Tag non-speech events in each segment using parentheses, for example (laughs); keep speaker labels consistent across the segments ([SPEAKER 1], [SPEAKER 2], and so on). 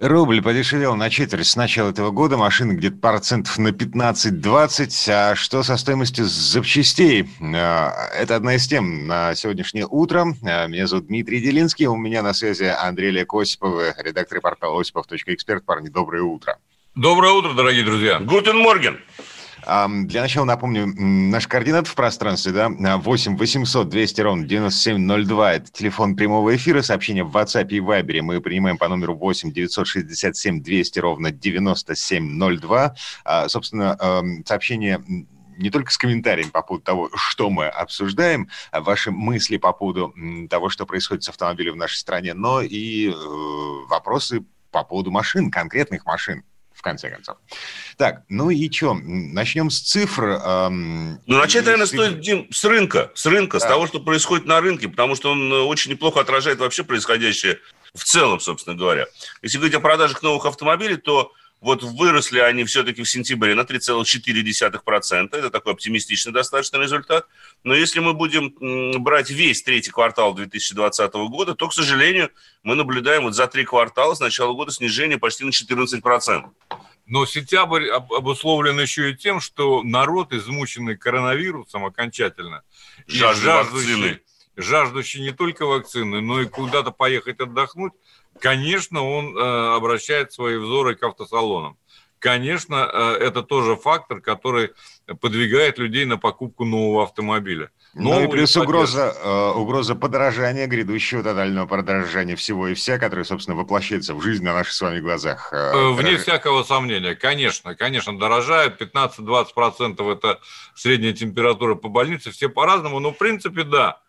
[SPEAKER 1] Рубль подешевел на четверть с начала этого года, машины где-то процентов на 15-20. А что со стоимостью запчастей? А, Это одна из тем на сегодняшнее утро. А, Меня зовут Дмитрий Делинский, у меня на связи Андрей Олег Осипов, редактор портала осипов.эксперт. Парни, доброе утро.
[SPEAKER 2] Доброе утро, дорогие друзья.
[SPEAKER 3] Guten Morgen.
[SPEAKER 1] Для начала напомню, наш координат в пространстве, да, а, 8 800 200 ровно 9702, это телефон прямого эфира, сообщение в WhatsApp и Viber. Мы принимаем по номеру 8 967 200 ровно 9702. А, Собственно, сообщение не только с комментариями по поводу того, что мы обсуждаем, а ваши мысли по поводу того, что происходит с автомобилем в нашей стране, но и э, вопросы по поводу машин, конкретных машин, в конце концов. Так, ну и что, начнем с цифр. эм,
[SPEAKER 3] Ну, начать, наверное,
[SPEAKER 1] действительно-
[SPEAKER 3] стоит, Дим, с рынка. С рынка, с
[SPEAKER 1] Да.
[SPEAKER 3] того, что происходит на рынке, потому что он э, очень неплохо отражает вообще происходящее в целом, собственно говоря. Если говорить о продажах новых автомобилей, то вот выросли они все-таки в сентябре на 3,4%. Это такой оптимистичный достаточно результат. Но если мы будем брать весь третий квартал 2020 года, то, к сожалению, мы наблюдаем вот за три квартала с начала года снижение почти на 14%.
[SPEAKER 2] Но сентябрь об- обусловлен еще и тем, что народ, измученный коронавирусом окончательно, и
[SPEAKER 3] Жаждой
[SPEAKER 2] жаждущий,
[SPEAKER 3] вакцины.
[SPEAKER 2] Жаждущий не только вакцины, но и куда-то поехать отдохнуть, конечно, он э, обращает свои взоры к автосалонам. Конечно, э, это тоже фактор, который подвигает людей на покупку нового автомобиля.
[SPEAKER 1] Ну и плюс угроза, э, угроза подорожания, гредущего тотального подорожания всего и вся, которое, собственно, воплощается в жизнь на наших с вами глазах. э,
[SPEAKER 2] Э, Вне
[SPEAKER 1] дороже-
[SPEAKER 2] всякого сомнения, конечно, конечно, дорожают, 15-20% это средняя температура по больнице, все по-разному, но в принципе да.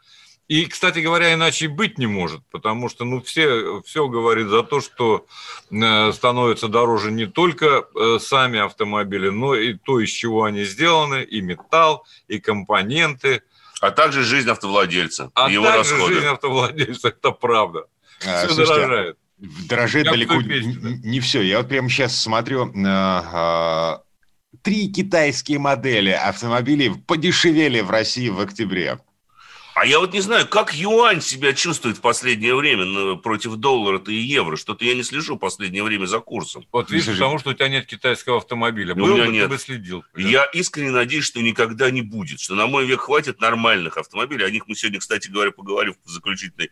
[SPEAKER 2] И, кстати говоря, иначе и быть не может, потому что ну, все, все говорит за то, что э, становятся дороже не только э, сами автомобили, но и то, из чего они сделаны, и металл, и компоненты,
[SPEAKER 3] А также жизнь автовладельца,
[SPEAKER 2] а
[SPEAKER 3] его
[SPEAKER 2] также
[SPEAKER 3] расходы.
[SPEAKER 2] жизнь автовладельца, это правда.
[SPEAKER 1] А,
[SPEAKER 2] Все
[SPEAKER 1] слушайте,
[SPEAKER 2] дорожает.
[SPEAKER 1] Дорожает
[SPEAKER 2] Как
[SPEAKER 1] далеко
[SPEAKER 2] в той песне,
[SPEAKER 1] н- не все. Я вот прямо сейчас смотрю на а, три китайские модели автомобилей подешевели в России в октябре.
[SPEAKER 3] А я вот не знаю, как юань себя чувствует в последнее время ну, против доллара-то и евро. Что-то я не слежу в последнее время за курсом.
[SPEAKER 2] Вот видишь, потому что у тебя нет китайского автомобиля.
[SPEAKER 3] у
[SPEAKER 2] Был
[SPEAKER 3] меня
[SPEAKER 2] бы, ты
[SPEAKER 3] нет.
[SPEAKER 2] бы следил.
[SPEAKER 3] Я искренне надеюсь, что никогда не будет. Что на мой век хватит нормальных автомобилей. О них мы сегодня, кстати говоря, поговорим в заключительной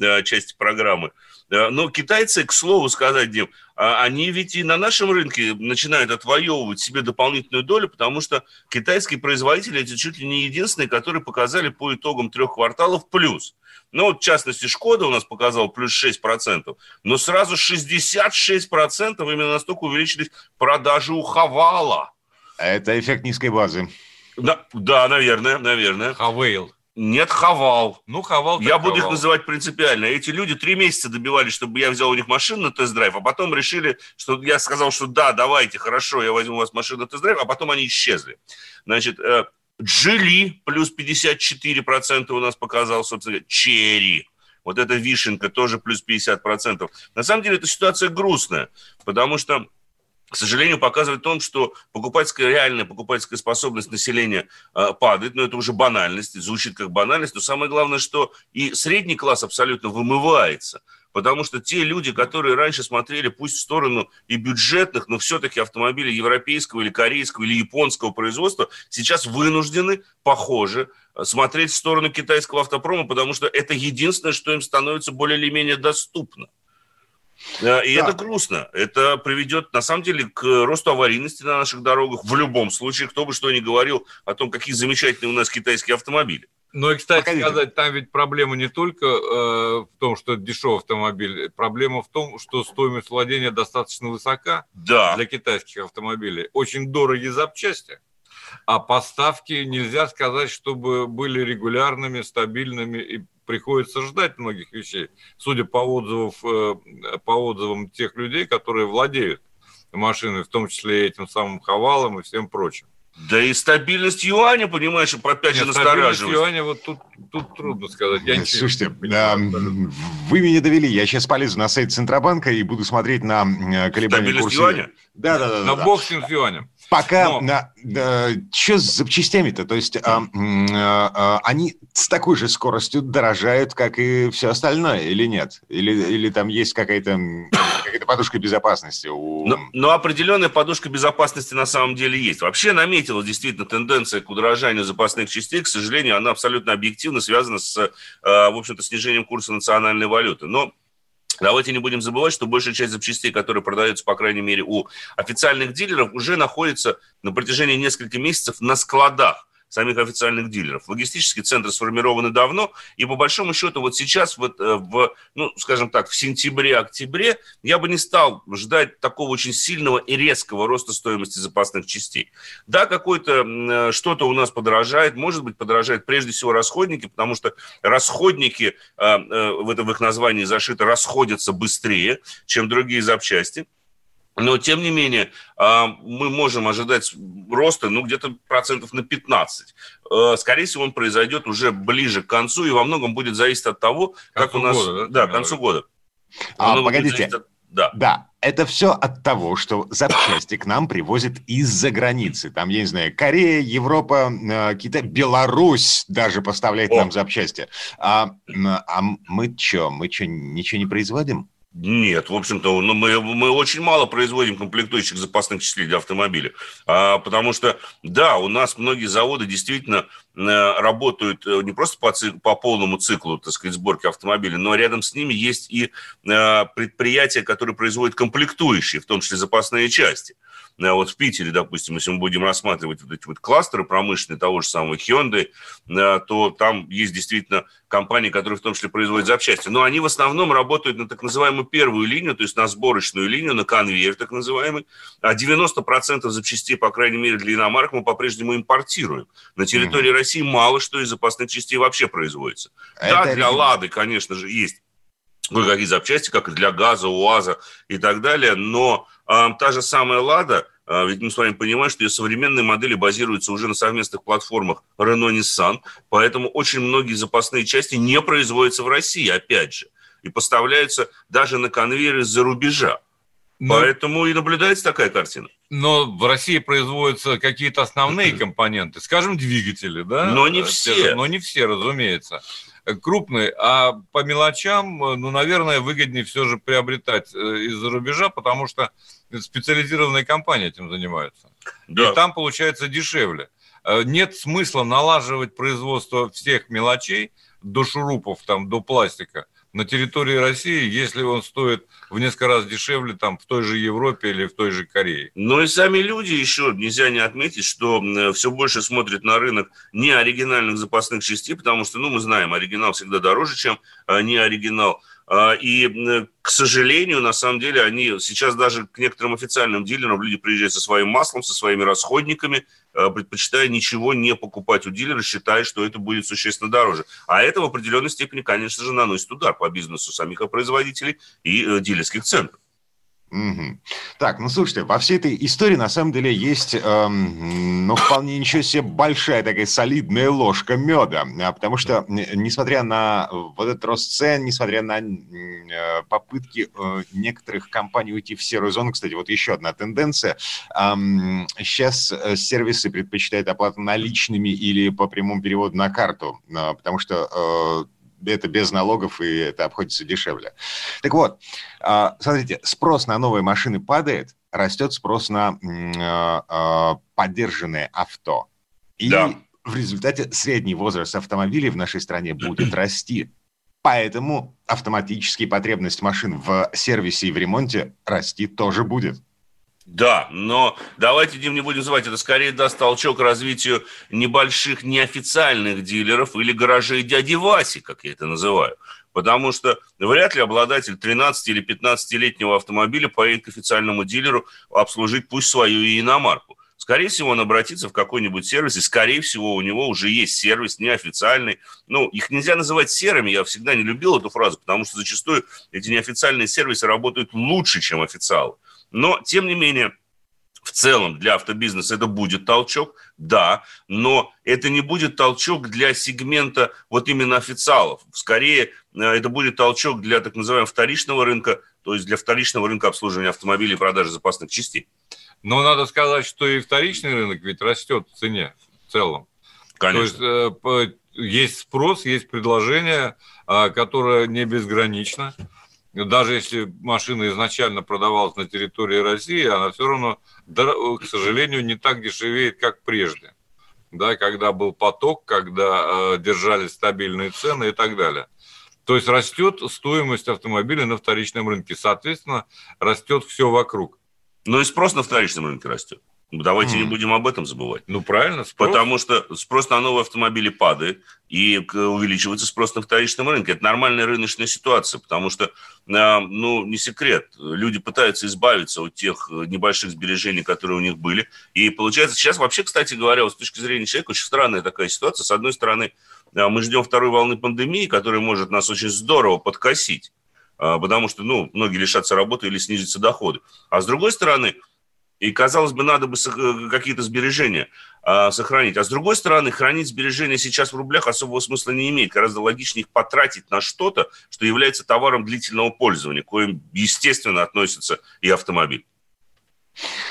[SPEAKER 3] э, части программы. Но китайцы, к слову сказать, Дим, а, они ведь и на нашем рынке начинают отвоевывать себе дополнительную долю, потому что китайские производители это чуть ли не единственные, которые показали по итогам трех кварталов плюс. Ну, вот, в частности, Шкода у нас показал плюс 6%, но сразу 66% именно настолько увеличились продажи у Хавала.
[SPEAKER 1] Это эффект низкой базы.
[SPEAKER 3] Да, да, наверное, наверное.
[SPEAKER 2] Хавейл.
[SPEAKER 3] Нет, Хавал.
[SPEAKER 2] Ну, Хавал
[SPEAKER 3] Я буду их
[SPEAKER 2] Хавал.
[SPEAKER 3] называть принципиально. Эти люди три месяца добивались, чтобы я взял у них машину на тест-драйв, а потом решили, что я сказал, что да, давайте, хорошо, я возьму у вас машину на тест-драйв, а потом они исчезли. Значит, э, Джили плюс 54% у нас показал, собственно говоря, Черри. Вот эта вишенка тоже плюс 50%. На самом деле эта ситуация грустная, потому что к сожалению, показывает о том, что покупательская, реальная покупательская способность населения э, падает, но это уже банальность, звучит как банальность, но самое главное, что и средний класс абсолютно вымывается, потому что те люди, которые раньше смотрели пусть в сторону и бюджетных, но все-таки автомобилей европейского или корейского или японского производства, сейчас вынуждены, похоже, э, смотреть в сторону китайского автопрома, потому что это единственное, что им становится более или менее доступно. Э, И
[SPEAKER 1] Да.
[SPEAKER 3] это грустно. Это приведет, на самом деле, к росту аварийности на наших дорогах. В любом случае, кто бы что ни говорил о том, какие замечательные у нас китайские автомобили.
[SPEAKER 2] Ну и, кстати
[SPEAKER 1] Погодите.
[SPEAKER 2] сказать, там ведь проблема не только э, в том, что это дешевый автомобиль. Проблема в том, что стоимость владения достаточно высока
[SPEAKER 3] Да.
[SPEAKER 2] для китайских автомобилей. Очень дорогие запчасти. А поставки нельзя сказать, чтобы были регулярными, стабильными и приходится ждать многих вещей, судя по, отзывов, э, по отзывам тех людей, которые владеют машиной, в том числе и этим самым Хавалом и всем прочим.
[SPEAKER 3] Да и стабильность юаня, понимаешь, опять же настораживает.
[SPEAKER 2] юаня вот тут, тут трудно сказать. Я
[SPEAKER 1] Слушайте, да, вы меня довели. Я сейчас полезу на сайт Центробанка и буду смотреть на колебания курса. юаня?
[SPEAKER 2] Да, да, да. На да, боксинг да. юанем.
[SPEAKER 1] Пока, Но... да, что с запчастями-то? То есть а, а, а, они с такой же скоростью дорожают, как и все остальное, или нет? Или, или там есть какая-то какая подушка безопасности? У...
[SPEAKER 3] Но, но определенная подушка безопасности на самом деле есть. Вообще наметилась действительно тенденция к удорожанию запасных частей. К сожалению, она абсолютно объективно связана с, э, в общем-то, снижением курса национальной валюты. Но Давайте не будем забывать, что большая часть запчастей, которые продаются, по крайней мере, у официальных дилеров, уже находится на протяжении нескольких месяцев на складах самих официальных дилеров. Логистические центры сформированы давно, и по большому счету вот сейчас, вот э, в, ну, скажем так, в сентябре-октябре я бы не стал ждать такого очень сильного и резкого роста стоимости запасных частей. Да, какое-то э, что-то у нас подорожает, может быть, подорожает прежде всего расходники, потому что расходники, э, в этом в их названии зашито, расходятся быстрее, чем другие запчасти. Но, тем не менее, а, мы можем ожидать роста, ну, где-то процентов на 15. Э, скорее всего, он произойдет уже ближе к концу, и во многом будет зависеть от того, как у нас... Года, да, да, к концу года.
[SPEAKER 1] А, погодите, от... да. да, это все от того, что запчасти к нам привозят из-за границы. Там, я не знаю, Корея, Европа, э, Китай, Беларусь даже поставляет О. нам запчасти. А, а мы что, мы что, ничего не производим?
[SPEAKER 3] Нет, в общем-то, ну, мы, мы очень мало производим комплектующих запасных частей для автомобиля. А, потому что, да, у нас многие заводы действительно Э, работают э, не просто по, цик, по полному циклу, так сказать, сборки автомобиля, но рядом с ними есть и э, предприятия, которые производят комплектующие, в том числе запасные части. Вот в Питере, допустим, если мы будем рассматривать вот эти вот кластеры промышленные того же самого Hyundai, то там есть действительно компании, которые в том числе производят запчасти. Но они в основном работают на так называемую первую линию, то есть на сборочную линию, на конвейер так называемый. А 90% запчастей, по крайней мере, для иномарок мы по-прежнему импортируем. На территории mm-hmm. России мало что из запасных частей вообще производится. Это да, для «Лады», конечно же, есть кое-какие запчасти, как и для газа, УАЗа и так далее, но э, та же самая «Лада», э, ведь мы с вами понимаем, что ее современные модели базируются уже на совместных платформах Renault-Nissan, поэтому очень многие запасные части не производятся в России, опять же, и поставляются даже на конвейеры из-за рубежа. Но, Поэтому и наблюдается такая картина.
[SPEAKER 2] Но в России производятся какие-то основные (clears throat) компоненты, скажем, двигатели, да?
[SPEAKER 3] Но не все.
[SPEAKER 2] Но не все, разумеется. Крупные. А по мелочам, ну, наверное, выгоднее все же приобретать э, из-за рубежа, потому что специализированные компании этим занимаются. Да. И там получается дешевле. Э, нет смысла налаживать производство всех мелочей до шурупов, там, до пластика на территории России, если он стоит в несколько раз дешевле там в той же Европе или в той же Корее.
[SPEAKER 3] Но и сами люди еще нельзя не отметить, что все больше смотрят на рынок не оригинальных запасных частей, потому что, ну, мы знаем, оригинал всегда дороже, чем а, не оригинал. А, и, к сожалению, на самом деле, они сейчас даже к некоторым официальным дилерам люди приезжают со своим маслом, со своими расходниками, а, предпочитая ничего не покупать у дилера, считая, что это будет существенно дороже. А это в определенной степени, конечно же, наносит удар по бизнесу самих производителей и э, дилерских центров.
[SPEAKER 1] Угу. Так, ну слушайте, во всей этой истории на самом деле есть, эм, ну, вполне ничего себе большая такая солидная ложка меда, а, потому что, несмотря на вот этот рост цен, несмотря на э, попытки э, некоторых компаний уйти в серую зону, кстати, вот еще одна тенденция, эм, сейчас сервисы предпочитают оплату наличными или по прямому переводу на карту, э, потому что э, это без налогов, и это обходится дешевле. Так вот, а, смотрите, спрос на новые машины падает, растет спрос на а, а, поддержанные авто. И да. в результате средний возраст автомобилей в нашей стране будет (clears throat) расти. Поэтому автоматически потребность машин в сервисе и в ремонте расти тоже будет.
[SPEAKER 3] Да, но давайте, Дим, не будем называть, это скорее даст толчок развитию небольших неофициальных дилеров или гаражей дяди Васи, как я это называю. Потому что вряд ли обладатель 13 или 15-летнего автомобиля поедет к официальному дилеру обслужить пусть свою иномарку. Скорее всего, он обратится в какой-нибудь сервис, и, скорее всего, у него уже есть сервис неофициальный. Ну, их нельзя называть серыми, я всегда не любил эту фразу, потому что зачастую эти неофициальные сервисы работают лучше, чем официалы. Но, тем не менее, в целом для автобизнеса это будет толчок, да, но это не будет толчок для сегмента вот именно официалов. Скорее, э, это будет толчок для так называемого вторичного рынка, то есть для вторичного рынка обслуживания автомобилей и продажи запасных частей.
[SPEAKER 2] Но надо сказать, что и вторичный рынок ведь растет в цене в целом.
[SPEAKER 3] Конечно.
[SPEAKER 2] То есть э, есть спрос, есть предложение, а, которое не безгранично. Даже если машина изначально продавалась на территории России, она все равно, к сожалению, не так дешевеет, как прежде. Да, когда был поток, когда э, держались стабильные цены и так далее. То есть растет стоимость автомобиля на вторичном рынке. Соответственно, растет все вокруг.
[SPEAKER 3] Но и спрос на вторичном рынке растет. Давайте mm. не будем об этом забывать.
[SPEAKER 2] Ну, правильно.
[SPEAKER 3] Спрос. Потому что спрос на новые автомобили падает, и увеличивается спрос на вторичном рынке. Это нормальная рыночная ситуация, потому что, а, ну, не секрет, люди пытаются избавиться от тех небольших сбережений, которые у них были. И получается, сейчас вообще, кстати говоря, вот с точки зрения человека, очень странная такая ситуация. С одной стороны, а, мы ждем второй волны пандемии, которая может нас очень здорово подкосить, а, потому что, ну, многие лишатся работы или снизятся доходы. А с другой стороны, и, казалось бы, надо бы э, какие-то сбережения э, сохранить. А с другой стороны, хранить сбережения сейчас в рублях особого смысла не имеет. Гораздо логичнее их потратить на что-то, что является товаром длительного пользования, коим, естественно, относится и автомобиль.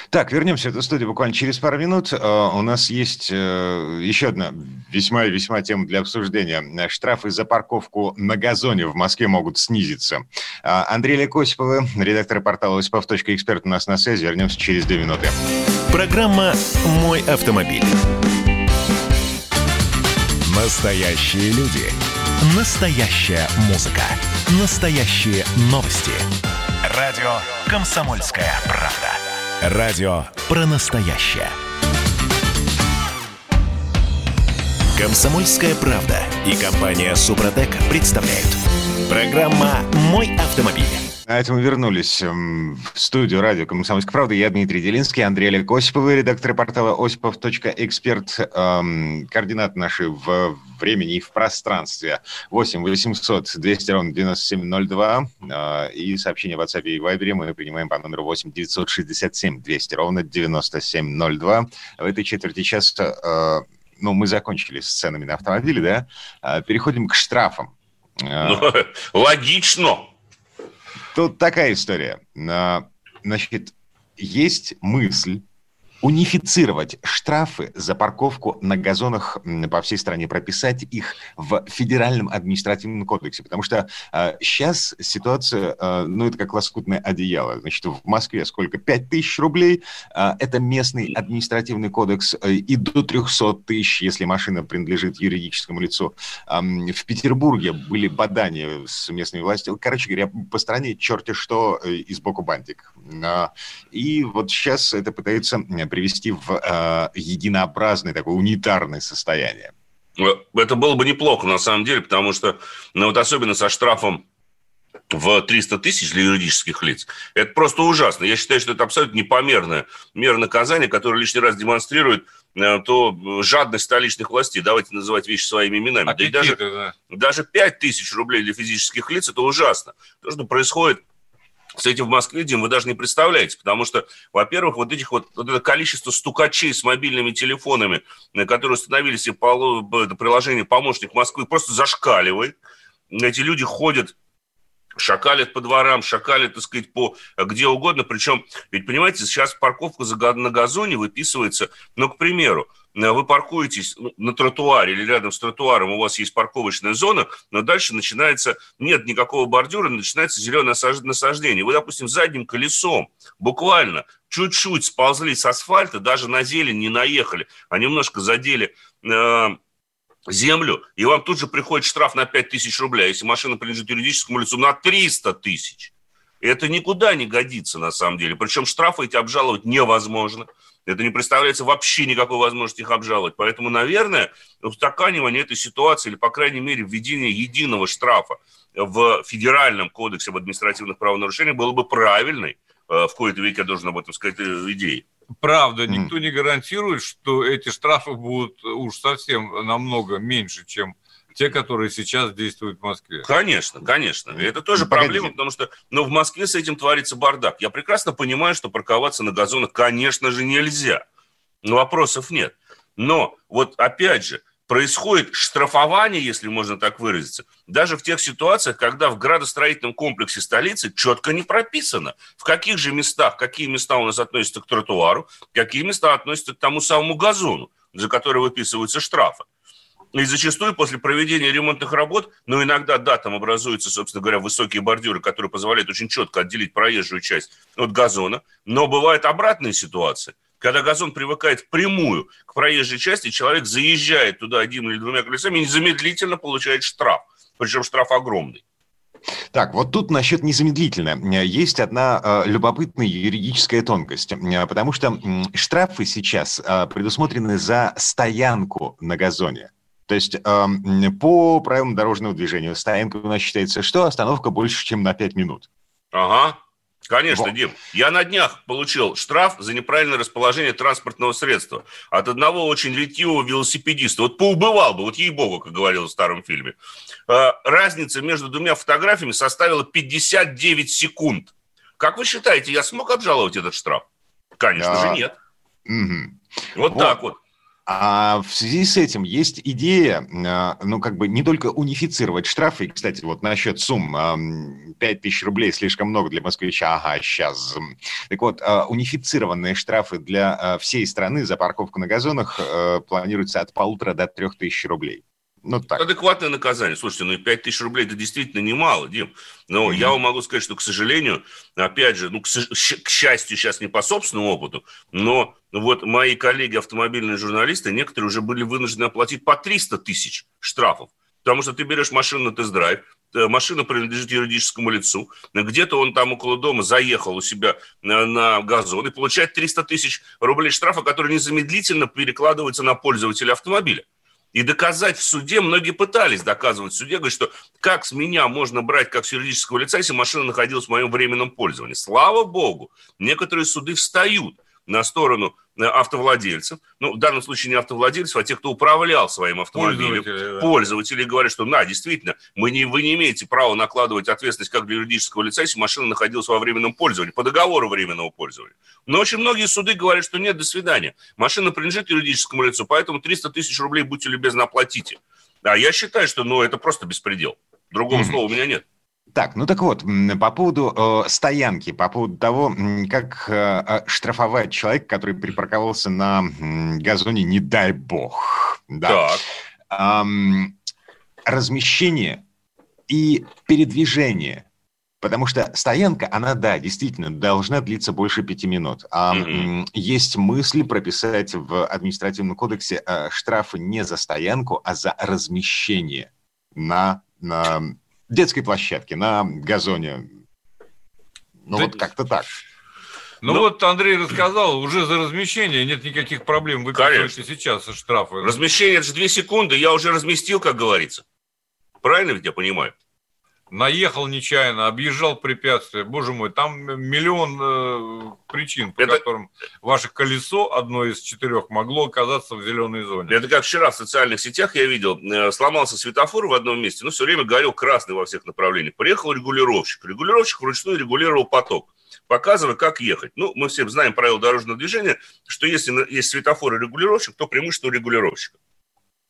[SPEAKER 1] Так, вернемся в эту студию буквально через пару минут. Э, у нас есть э, еще одна весьма и весьма тема для обсуждения. Штрафы за парковку на газоне в Москве могут снизиться. Э, Андрей Лекосиповы, редактор портала осипов.эксперт у нас на связи. Вернемся через две минуты.
[SPEAKER 4] Программа «Мой автомобиль». Настоящие люди. Настоящая музыка. Настоящие новости. Радио «Комсомольская правда». Радио про настоящее. Комсомольская правда и компания Супротек представляют. Программа «Мой автомобиль».
[SPEAKER 1] На этом мы вернулись эм, в студию радио «Комсомольская правда». Я Дмитрий Делинский, Андрей Олег Осиповый, редактор портала осипов.эксперт. Эм, координаты наши в времени и в пространстве. 8 800 200 ровно 9702. Э, и сообщение в WhatsApp и Viber мы принимаем по номеру 8 967 200 ровно 9702. В этой четверти часа э, ну, мы закончили с ценами на автомобили, да? Э, переходим к штрафам.
[SPEAKER 3] Ну, (laughs) логично.
[SPEAKER 1] Тут такая история. А, значит, есть мысль унифицировать штрафы за парковку на газонах по всей стране, прописать их в федеральном административном кодексе, потому что э, а, сейчас ситуация, э, ну, это как лоскутное одеяло. Значит, в Москве сколько? 5 тысяч рублей, э, это местный административный кодекс, э, и до 300 тысяч, если машина принадлежит юридическому лицу. Э, в Петербурге были бадания с местными властями. Короче говоря, по стране черти что э, и сбоку бантик. Э, и вот сейчас это пытается привести в э, единообразное, такое унитарное состояние.
[SPEAKER 3] Это было бы неплохо, на самом деле, потому что, ну, вот особенно со штрафом в 300 тысяч для юридических лиц. Это просто ужасно. Я считаю, что это абсолютно непомерная мера наказания, которая лишний раз демонстрирует э, то жадность столичных властей. Давайте называть вещи своими именами. Аппетиты, да и даже, да. даже 5 тысяч рублей для физических лиц – это ужасно. То, что происходит этим в Москве, Дим, вы даже не представляете, потому что, во-первых, вот этих вот, вот это количество стукачей с мобильными телефонами, которые установили себе это приложение «Помощник Москвы», просто зашкаливает. Эти люди ходят шакалят по дворам, шакалят, так сказать, по где угодно. Причем, ведь, понимаете, сейчас парковка на газоне выписывается, ну, к примеру, Э, вы паркуетесь ну, на тротуаре или рядом с тротуаром, у вас есть парковочная зона, но дальше начинается, нет никакого бордюра, начинается зеленое насаждение. Вы, допустим, задним колесом буквально чуть-чуть сползли с асфальта, даже на зелень не наехали, а немножко задели э, землю, и вам тут же приходит штраф на 5 тысяч рублей, если машина принадлежит юридическому лицу, на 300 тысяч. Это никуда не годится на самом деле. Причем штрафы эти обжаловать невозможно. Это не представляется вообще никакой возможности их обжаловать. Поэтому, наверное, устаканивание этой ситуации, или, по крайней мере, введение единого штрафа в Федеральном кодексе об административных правонарушениях было бы правильной, э, в кои-то веке я должен об этом сказать, э, идеей.
[SPEAKER 2] Правда, никто не гарантирует, что эти штрафы будут уж совсем намного меньше, чем те, которые сейчас действуют в Москве.
[SPEAKER 3] Конечно, конечно. И это тоже Погоди. проблема, потому что ну, в Москве с этим творится бардак. Я прекрасно понимаю, что парковаться на газонах, конечно же, нельзя. Но вопросов нет. Но вот опять же, происходит штрафование, если можно так выразиться, даже в тех ситуациях, когда в градостроительном комплексе столицы четко не прописано, в каких же местах, какие места у нас относятся к тротуару, какие места относятся к тому самому газону, за который выписываются штрафы. И зачастую после проведения ремонтных работ, ну, иногда, да, там образуются, собственно говоря, высокие бордюры, которые позволяют очень четко отделить проезжую часть от газона, но бывает обратная ситуация – когда газон привыкает впрямую к проезжей части, человек заезжает туда один или двумя колесами и незамедлительно получает штраф. Причем штраф огромный.
[SPEAKER 1] Так, вот тут насчет незамедлительно. Есть одна э, любопытная юридическая тонкость, потому что штрафы сейчас э, предусмотрены за стоянку на газоне. То есть э, по правилам дорожного движения стоянка у нас считается что? Остановка больше, чем на 5 минут.
[SPEAKER 3] Ага. Конечно, вот. Дим. Я на днях получил штраф за неправильное расположение транспортного средства от одного очень ретивого велосипедиста. Вот поубывал бы, вот ей-богу, как говорил в старом фильме. А, разница между двумя фотографиями составила 59 секунд. Как вы считаете, я смог обжаловать этот штраф? Конечно да. же, нет. Угу. Вот, вот так вот.
[SPEAKER 1] А в связи с этим есть идея, а, ну, как бы не только унифицировать штрафы, кстати, вот насчет сумм, 5 тысяч рублей слишком много для москвича, ага, сейчас. Так вот, а, унифицированные штрафы для а, всей страны за парковку на газонах планируются от полутора до трех тысяч рублей.
[SPEAKER 3] Ну, так. Адекватное наказание. Слушайте, ну 5 тысяч рублей это действительно немало, Дим. Но mm-hmm. я вам могу сказать, что, к сожалению, опять же, ну, к, к счастью, сейчас не по собственному опыту, но вот мои коллеги, автомобильные журналисты, некоторые уже были вынуждены оплатить по 300 тысяч штрафов. Потому что ты берешь машину на тест-драйв, э, машина принадлежит юридическому лицу, где-то он там около дома заехал у себя на, на газон и получает 300 тысяч рублей штрафа, которые незамедлительно перекладываются на пользователя автомобиля. И доказать в суде, многие пытались доказывать в суде, говорят, что как с меня можно брать как с юридического лица, если машина находилась в моем временном пользовании. Слава богу, некоторые суды встают на сторону э, автовладельцев, ну, в данном случае не автовладельцев, а тех, кто управлял своим автомобилем, пользователи, да. пользователи говорят, что, да, действительно, мы не, вы не имеете права накладывать ответственность как для юридического лица, если машина находилась во временном пользовании, по договору временного пользования. Но очень многие суды говорят, что нет, до свидания. Машина принадлежит юридическому лицу, поэтому 300 тысяч рублей, будьте любезны, оплатите. А я считаю, что, ну, это просто беспредел. Другого mm-hmm. слова у меня нет.
[SPEAKER 1] Так, ну так вот, по поводу э, стоянки, по поводу того, как э, э, штрафовать человека, который припарковался на э, газоне, не дай бог. Да. Так. Эм, размещение и передвижение. Потому что стоянка, она, да, действительно, должна длиться больше пяти минут. А mm-hmm. есть мысль прописать в административном кодексе э, штрафы не за стоянку, а за размещение на, на детской площадке, на газоне. Ну, да... вот как-то так.
[SPEAKER 2] Ну, ну вот Андрей рассказал, уже за размещение нет никаких проблем. Вы
[SPEAKER 3] Конечно.
[SPEAKER 2] сейчас штрафы.
[SPEAKER 3] Размещение это же две секунды, я уже разместил, как говорится. Правильно ведь я понимаю?
[SPEAKER 2] Наехал нечаянно, объезжал препятствие. Боже мой, там миллион э, причин, по это... которым ваше колесо, одно из четырех, могло оказаться в зеленой зоне.
[SPEAKER 3] Это как вчера в социальных сетях я видел, э, сломался светофор в одном месте, но все время горел красный во всех направлениях. Приехал регулировщик. Регулировщик вручную регулировал поток показывая, как ехать. Ну, мы все знаем правила дорожного движения, что если есть светофор и регулировщик, то преимущество регулировщика.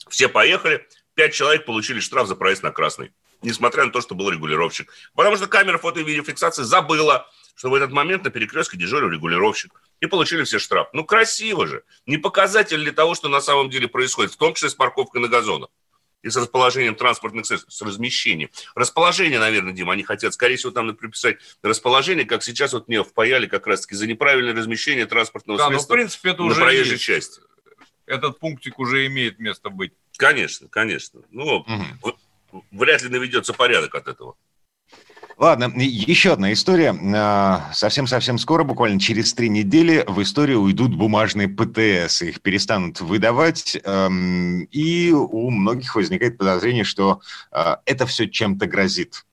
[SPEAKER 3] Все поехали, пять человек получили штраф за проезд на красный несмотря на то, что был регулировщик. Потому что камера фото и видеофиксации забыла, что в этот момент на перекрестке дежурил регулировщик. И получили все штраф. Ну, красиво же. Не показатель для того, что на самом деле происходит, в том числе с парковкой на газонах и с расположением транспортных средств, с размещением. Расположение, наверное, Дима, они хотят, скорее всего, там приписать расположение, как сейчас вот мне впаяли как раз-таки за неправильное размещение транспортного да, средства ну, в принципе, это на уже проезжей есть. части.
[SPEAKER 2] Этот пунктик уже имеет место быть.
[SPEAKER 3] Конечно, конечно. Ну, угу вряд ли наведется порядок от этого.
[SPEAKER 1] Ладно, еще одна история. А, совсем-совсем скоро, буквально через три недели, в историю уйдут бумажные ПТС. Их перестанут выдавать, эм, и у многих возникает подозрение, что э, это все чем-то грозит.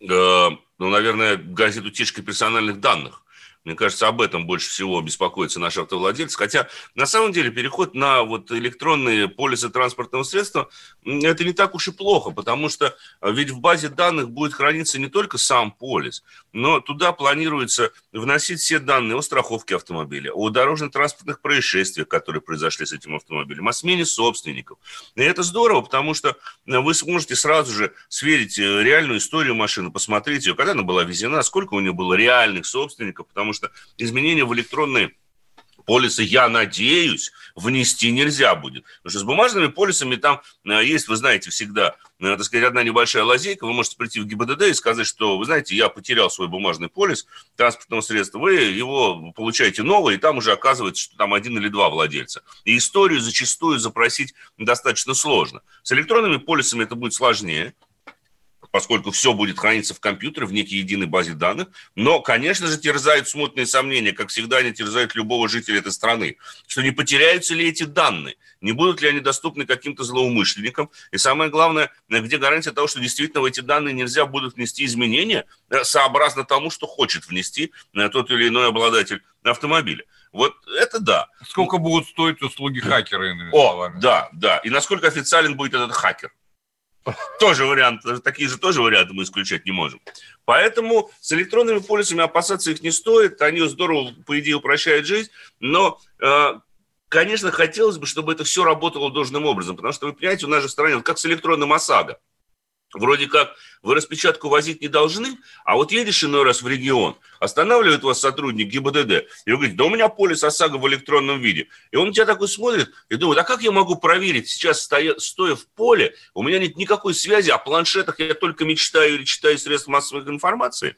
[SPEAKER 3] ну, наверное, грозит утечкой персональных данных. Мне кажется, об этом больше всего беспокоятся наши автовладельцы. Хотя, на самом деле, переход на вот электронные полисы транспортного средства – это не так уж и плохо, потому что а, ведь в базе данных будет храниться не только сам полис, но туда планируется вносить все данные о страховке автомобиля, о дорожно-транспортных происшествиях, которые произошли с этим автомобилем, о смене собственников. И это здорово, потому что вы сможете сразу же сверить э, реальную историю машины, посмотреть ее, когда она была везена, сколько у нее было реальных собственников, потому что изменения в электронные полисы, я надеюсь, внести нельзя будет. Потому что с бумажными полисами там э, есть, вы знаете, всегда, э, так сказать, одна небольшая лазейка. Вы можете прийти в ГИБДД и сказать, что, вы знаете, я потерял свой бумажный полис транспортного средства. Вы его получаете новый, и там уже оказывается, что там один или два владельца. И историю зачастую запросить достаточно сложно. С электронными полисами это будет сложнее поскольку все будет храниться в компьютере, в некой единой базе данных. Но, конечно же, терзают смутные сомнения, как всегда они терзают любого жителя этой страны, что не потеряются ли эти данные, не будут ли они доступны каким-то злоумышленникам. И самое главное, где гарантия того, что действительно в эти данные нельзя будут внести изменения э, сообразно тому, что хочет внести э, тот или иной обладатель автомобиля. Вот это да.
[SPEAKER 2] Сколько будут стоить услуги хакера, иными
[SPEAKER 3] О, словами? Да, да. И насколько официален будет этот хакер. Тоже вариант, такие же тоже варианты мы исключать не можем. Поэтому с электронными полисами опасаться их не стоит. Они здорово, по идее, упрощают жизнь. Но, э, конечно, хотелось бы, чтобы это все работало должным образом. Потому что, вы понимаете, у нас же в стране, как с электронным ОСАГО вроде как вы распечатку возить не должны, а вот едешь иной раз в регион, останавливает вас сотрудник ГИБДД, и вы говорите, да у меня полис ОСАГО в электронном виде. И он тебя такой смотрит и думает, а как я могу проверить, сейчас стоя, стоя в поле, у меня нет никакой связи, о планшетах я только мечтаю или читаю средств массовой информации.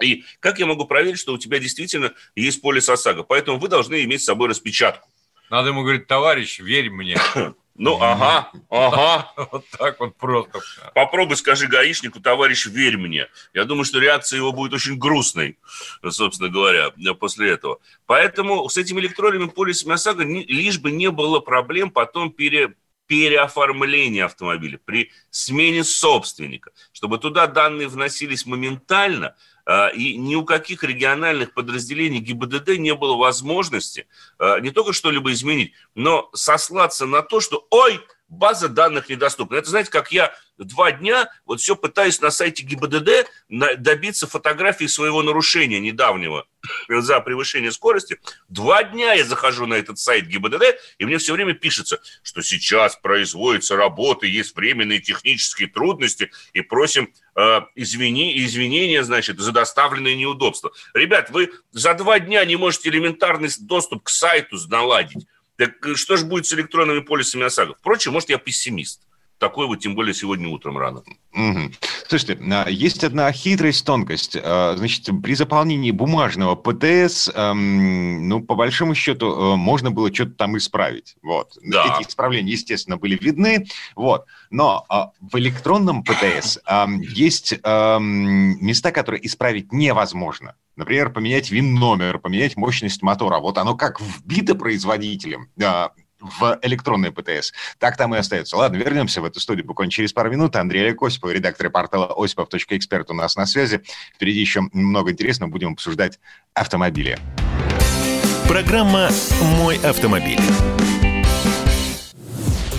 [SPEAKER 3] И как я могу проверить, что у тебя действительно есть полис ОСАГО? Поэтому вы должны иметь с собой распечатку.
[SPEAKER 2] Надо ему говорить, товарищ, верь мне. (coughs)
[SPEAKER 3] Ну, ага, ага. (laughs)
[SPEAKER 2] Вот так вот просто.
[SPEAKER 3] Попробуй скажи гаишнику, товарищ, верь мне. Я думаю, что реакция его будет очень грустной, собственно говоря, после этого. Поэтому с этими электронными полисами ОСАГО лишь бы не было проблем потом пере, переоформления автомобиля, при смене собственника, чтобы туда данные вносились моментально – и ни у каких региональных подразделений ГИБДД не было возможности а, не только что-либо изменить, но сослаться на то, что «Ой, база данных недоступна». Это, знаете, как я два дня вот все пытаюсь на сайте ГИБДД добиться фотографии своего нарушения недавнего за превышение скорости. Два дня я захожу на этот сайт ГИБДД, и мне все время пишется, что сейчас производится работа, есть временные технические трудности, и просим э, извини, извинения, значит, за доставленные неудобства. Ребят, вы за два дня не можете элементарный доступ к сайту наладить. Так что же будет с электронными полисами ОСАГО? Впрочем, может, я пессимист такой вот, тем более сегодня утром рано.
[SPEAKER 1] Угу. Слушайте, а, есть одна хитрость, тонкость. А, значит, при заполнении бумажного ПТС, эм, ну, по большому счету, э, можно было что-то там исправить. Вот. Да. Эти исправления, естественно, были видны. Вот. Но а, в электронном птс есть места, которые исправить невозможно. Например, поменять ВИН-номер, поменять мощность мотора. Вот оно как вбито производителем, в электронный ПТС. Так там и остается. Ладно, вернемся в эту студию буквально через пару минут. Андрей Олег Осипов, редактор портала осипов.эксперт у нас на связи. Впереди еще много интересного. Будем обсуждать автомобили.
[SPEAKER 4] Программа «Мой автомобиль».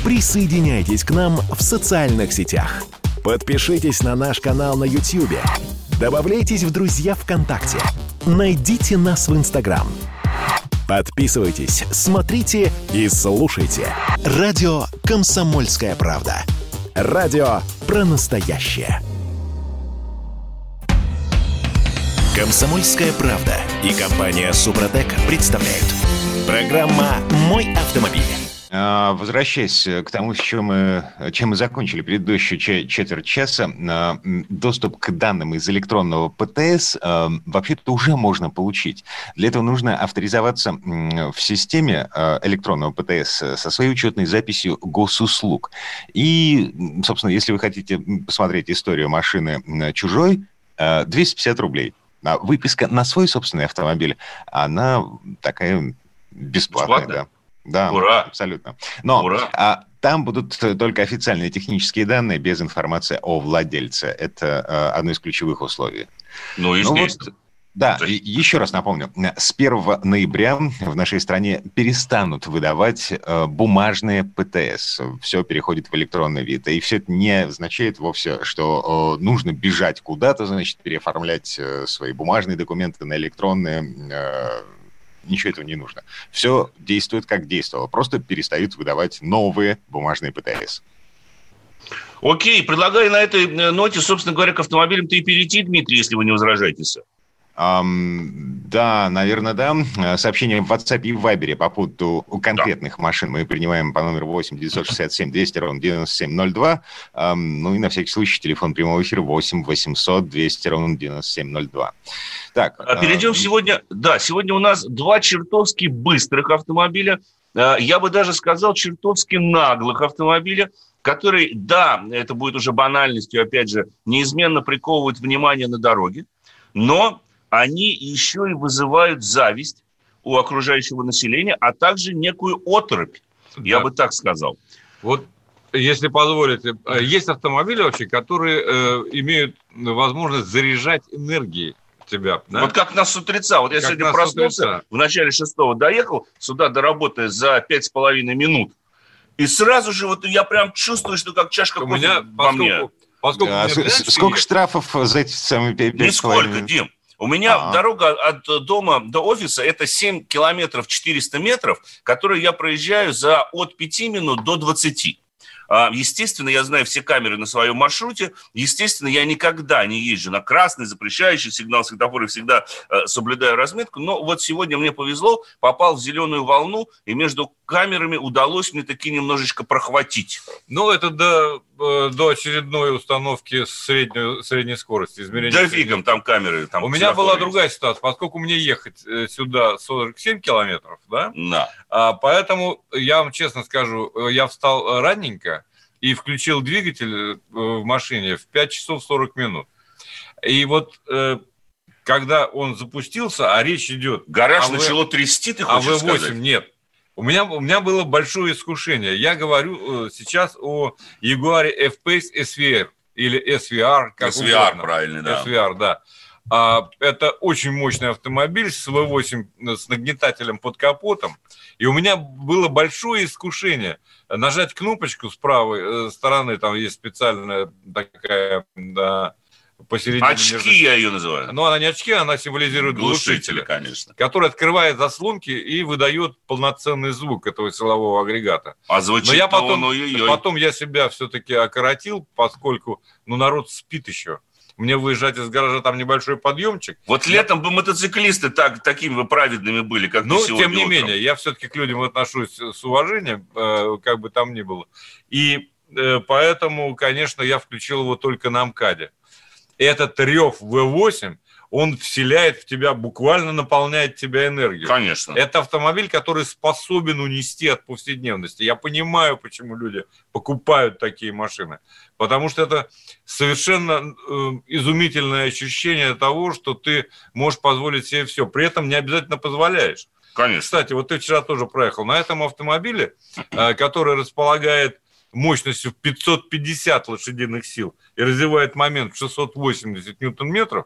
[SPEAKER 4] Присоединяйтесь к нам в социальных сетях. Подпишитесь на наш канал на YouTube. Добавляйтесь в друзья ВКонтакте. Найдите нас в Инстаграм – Подписывайтесь, смотрите и слушайте. Радио «Комсомольская правда». Радио про настоящее. «Комсомольская правда» и компания «Супротек» представляют. Программа «Мой автомобиль».
[SPEAKER 1] А, возвращаясь к тому, с чем мы, чем мы закончили предыдущую четверть часа, а, доступ к данным из электронного ПТС а, вообще-то уже можно получить. Для этого нужно авторизоваться в системе электронного ПТС со своей учетной записью госуслуг. И, собственно, если вы хотите посмотреть историю машины чужой, 250 рублей. Выписка на свой собственный автомобиль, она такая бесплатная, Бесплатно? да. Да, Ура! абсолютно. Но Ура! А, там будут только официальные технические данные без информации о владельце. Это а, одно из ключевых условий.
[SPEAKER 3] Ну, естественно. Ну, вот,
[SPEAKER 1] Да, и еще раз напомню, с 1 ноября в нашей стране перестанут выдавать э, бумажные ПТС. Все переходит в электронный вид. И все это не означает вовсе, что э, нужно бежать куда-то, значит, переоформлять э, свои бумажные документы на электронные. Ничего этого не нужно. Все действует как действовало. Просто перестают выдавать новые бумажные ПТС.
[SPEAKER 3] Окей, предлагаю на этой э, ноте, собственно говоря, к автомобилям-то и перейти, Дмитрий, если вы не возражаете.
[SPEAKER 1] Um, да, наверное, да. Сообщение в WhatsApp и в Viber по поводу конкретных да. машин мы принимаем по номеру 8 967 200 ровно 9702. Um, ну и на всякий случай телефон прямого эфира 8 800 200 ровно 9702.
[SPEAKER 3] Так, а Перейдем uh, сегодня... Да, сегодня у нас два чертовски быстрых автомобиля. А, я бы даже сказал, чертовски наглых автомобиля, которые, да, это будет уже банальностью, опять же, неизменно приковывают внимание на дороге, но они еще и вызывают зависть у окружающего населения, а также некую оторопь, да. я бы так сказал.
[SPEAKER 2] Вот если позволите, э, есть автомобили вообще, которые э, имеют возможность заряжать энергией тебя.
[SPEAKER 3] Да? Вот как нас с утреца. Вот я как сегодня проснулся, утреца. в начале шестого доехал сюда до работы за пять с половиной минут. И сразу же вот я прям чувствую, что как чашка
[SPEAKER 2] у меня, во поскольку, мне.
[SPEAKER 1] Поскольку да, сколько штрафов за эти самые
[SPEAKER 3] пять Нисколько, Дим. У меня А-а. дорога от дома до офиса это 7 километров 400 метров, которые я проезжаю за от 5 минут до 20. А, естественно, я знаю все камеры на своем маршруте. Естественно, я никогда не езжу на красный, запрещающий сигнал светофора, всегда э, соблюдаю разметку. Но вот сегодня мне повезло, попал в зеленую волну, и между камерами удалось мне таки немножечко прохватить.
[SPEAKER 2] Ну, это до, э, до очередной установки средней, средней скорости. Измерения
[SPEAKER 3] да фигом, там камеры. Там
[SPEAKER 2] У меня была есть. другая ситуация. Поскольку мне ехать э, сюда 47 километров, да?
[SPEAKER 3] Да.
[SPEAKER 2] А, поэтому, я вам честно скажу, я встал ранненько и включил двигатель в машине в 5 часов 40 минут. И вот когда он запустился, а речь идет...
[SPEAKER 3] Гараж а начало трясти, ты хочешь
[SPEAKER 2] а V8
[SPEAKER 3] сказать?
[SPEAKER 2] нет. У меня, у меня было большое искушение. Я говорю э, сейчас о Jaguar F-Pace SVR или SVR,
[SPEAKER 3] как SVR, угодно. правильно,
[SPEAKER 2] да. SVR, да. А, это очень мощный автомобиль с V8 э, с нагнетателем под капотом. И у меня было большое искушение нажать кнопочку с правой э, стороны, там есть специальная такая да,
[SPEAKER 3] посередине. Очки между... я ее называю.
[SPEAKER 2] Но она не очки, она символизирует глушитель,
[SPEAKER 3] конечно.
[SPEAKER 2] Который открывает заслонки и выдает полноценный звук этого силового агрегата.
[SPEAKER 3] А звучит
[SPEAKER 2] Но я потом, потом я себя все-таки окоротил, поскольку ну, народ спит еще. Мне выезжать из гаража, там небольшой подъемчик.
[SPEAKER 3] Вот я... летом бы мотоциклисты так, такими бы праведными были, как
[SPEAKER 2] Ну, тем не утром. менее, я все-таки к людям отношусь с уважением, э, как бы там ни было. И э, поэтому, конечно, я включил его только на МКАДе этот рев V8, он вселяет в тебя, буквально наполняет тебя энергией.
[SPEAKER 3] Конечно.
[SPEAKER 2] Это автомобиль, который способен унести от повседневности. Я понимаю, почему люди покупают такие машины. Потому что это совершенно э, изумительное ощущение того, что ты можешь позволить себе все. При этом не обязательно позволяешь.
[SPEAKER 3] Конечно.
[SPEAKER 2] Кстати, вот ты вчера тоже проехал на этом автомобиле, э, который располагает мощностью в 550 лошадиных сил и развивает момент в 680 ньютон-метров,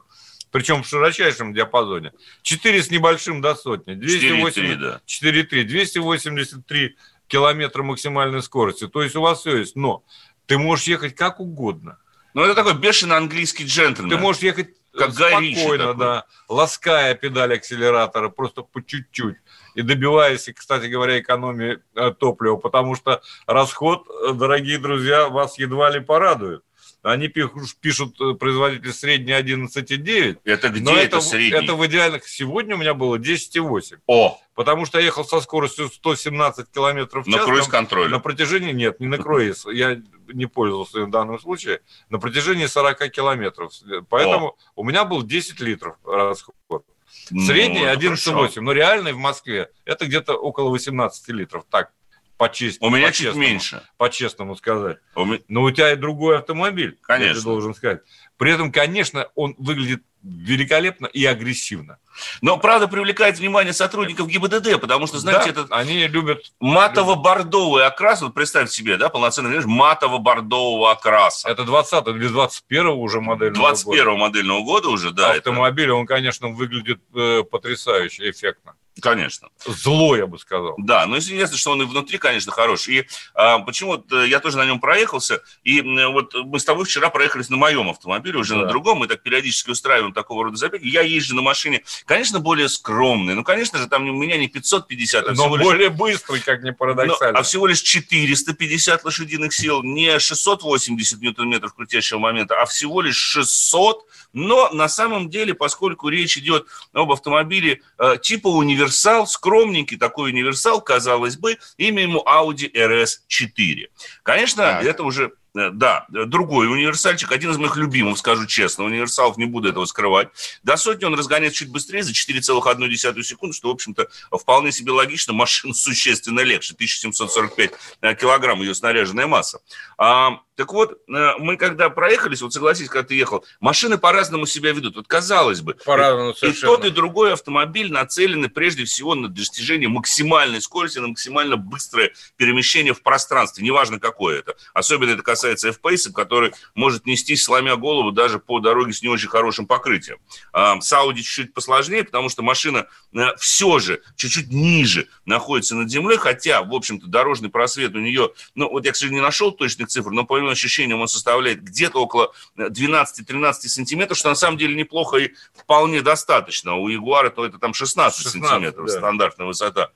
[SPEAKER 2] причем в широчайшем диапазоне. 4 с небольшим до сотни. 4,3, да. 4,3. 283 километра максимальной скорости. То есть у вас все есть. Но ты можешь ехать как угодно.
[SPEAKER 3] Ну, это такой бешеный английский джентльмен.
[SPEAKER 2] Ты можешь ехать как спокойно, да, лаская педаль акселератора просто по чуть-чуть и добиваясь, кстати говоря, экономии э, топлива, потому что расход, э, дорогие друзья, вас едва ли порадует. Они пишут, э, производитель средний 11,9.
[SPEAKER 3] Это где это, это средний?
[SPEAKER 2] Это в идеальных. Сегодня у меня было 10,8.
[SPEAKER 3] О!
[SPEAKER 2] Потому что я ехал со скоростью 117 километров в час.
[SPEAKER 3] На круиз-контроле?
[SPEAKER 2] На протяжении... Нет, не на круиз. (laughs) Я не пользовался в данном случае. На протяжении 40 километров. Поэтому О. у меня был 10 литров расход. Средний ну, 11,8, но реальный в Москве это где-то около 18 литров. Так, по честному.
[SPEAKER 3] У меня чуть меньше.
[SPEAKER 2] По-честному сказать. У меня... Но у тебя и другой автомобиль.
[SPEAKER 3] Конечно.
[SPEAKER 2] Я должен сказать. При этом, конечно, он выглядит великолепно и агрессивно.
[SPEAKER 3] Но, правда, привлекает внимание сотрудников ГИБДД, потому что, знаете,
[SPEAKER 2] да,
[SPEAKER 3] этот
[SPEAKER 2] они любят
[SPEAKER 3] матово-бордовый окрас, вот представьте себе, да, полноценный матово-бордового окраса.
[SPEAKER 2] Это 20 или 21 уже модельного
[SPEAKER 3] 21 года. модельного года уже, да.
[SPEAKER 2] Автомобиль, это... он, конечно, выглядит э, потрясающе, эффектно.
[SPEAKER 3] Конечно.
[SPEAKER 2] Зло, я бы сказал.
[SPEAKER 3] Да, но известно, что он и внутри, конечно, хороший. И а, почему э, я тоже на нем проехался, и вот мы с тобой вчера проехались на моем автомобиле, уже да. на другом, мы так периодически устраиваем такого рода забеги. Я езжу на машине, конечно, более скромный, ну, конечно же, там у меня не 550, а
[SPEAKER 2] Но более лишь... быстрый, как ни парадоксально.
[SPEAKER 3] Но, а всего лишь 450 лошадиных сил, не 680 ньютон-метров крутящего момента, а всего лишь 600, но на самом деле, поскольку речь идет об автомобиле э, типа универсал, скромненький такой универсал, казалось бы, имя ему Audi RS4. Конечно, так. это уже да, другой универсальчик, один из моих любимых, скажу честно, универсалов, не буду этого скрывать. До сотни он разгоняется чуть быстрее, за 4,1 секунды, что, в общем-то, вполне себе логично, машина существенно легче, 1745 э, килограмм ее снаряженная масса. А, так вот, э, мы когда проехались, вот согласись, когда ты ехал, машины по-разному себя ведут. Вот казалось бы,
[SPEAKER 2] по-разному
[SPEAKER 3] и, и тот, и другой автомобиль нацелены прежде всего на достижение максимальной скорости, на максимально быстрое перемещение в пространстве, неважно какое это. Особенно это касается F-Pace, который может нестись, сломя голову, даже по дороге с не очень хорошим покрытием. А, с Audi чуть-чуть посложнее, потому что машина э, все же чуть-чуть ниже находится над землей, хотя, в общем-то, дорожный просвет у нее, ну, вот я, к сожалению, не нашел точных цифр, но по моим ощущениям он составляет где-то около 12-13 сантиметров, что на самом деле неплохо и вполне достаточно. У Ягуара то это там 16, 16 сантиметров да. стандартная высота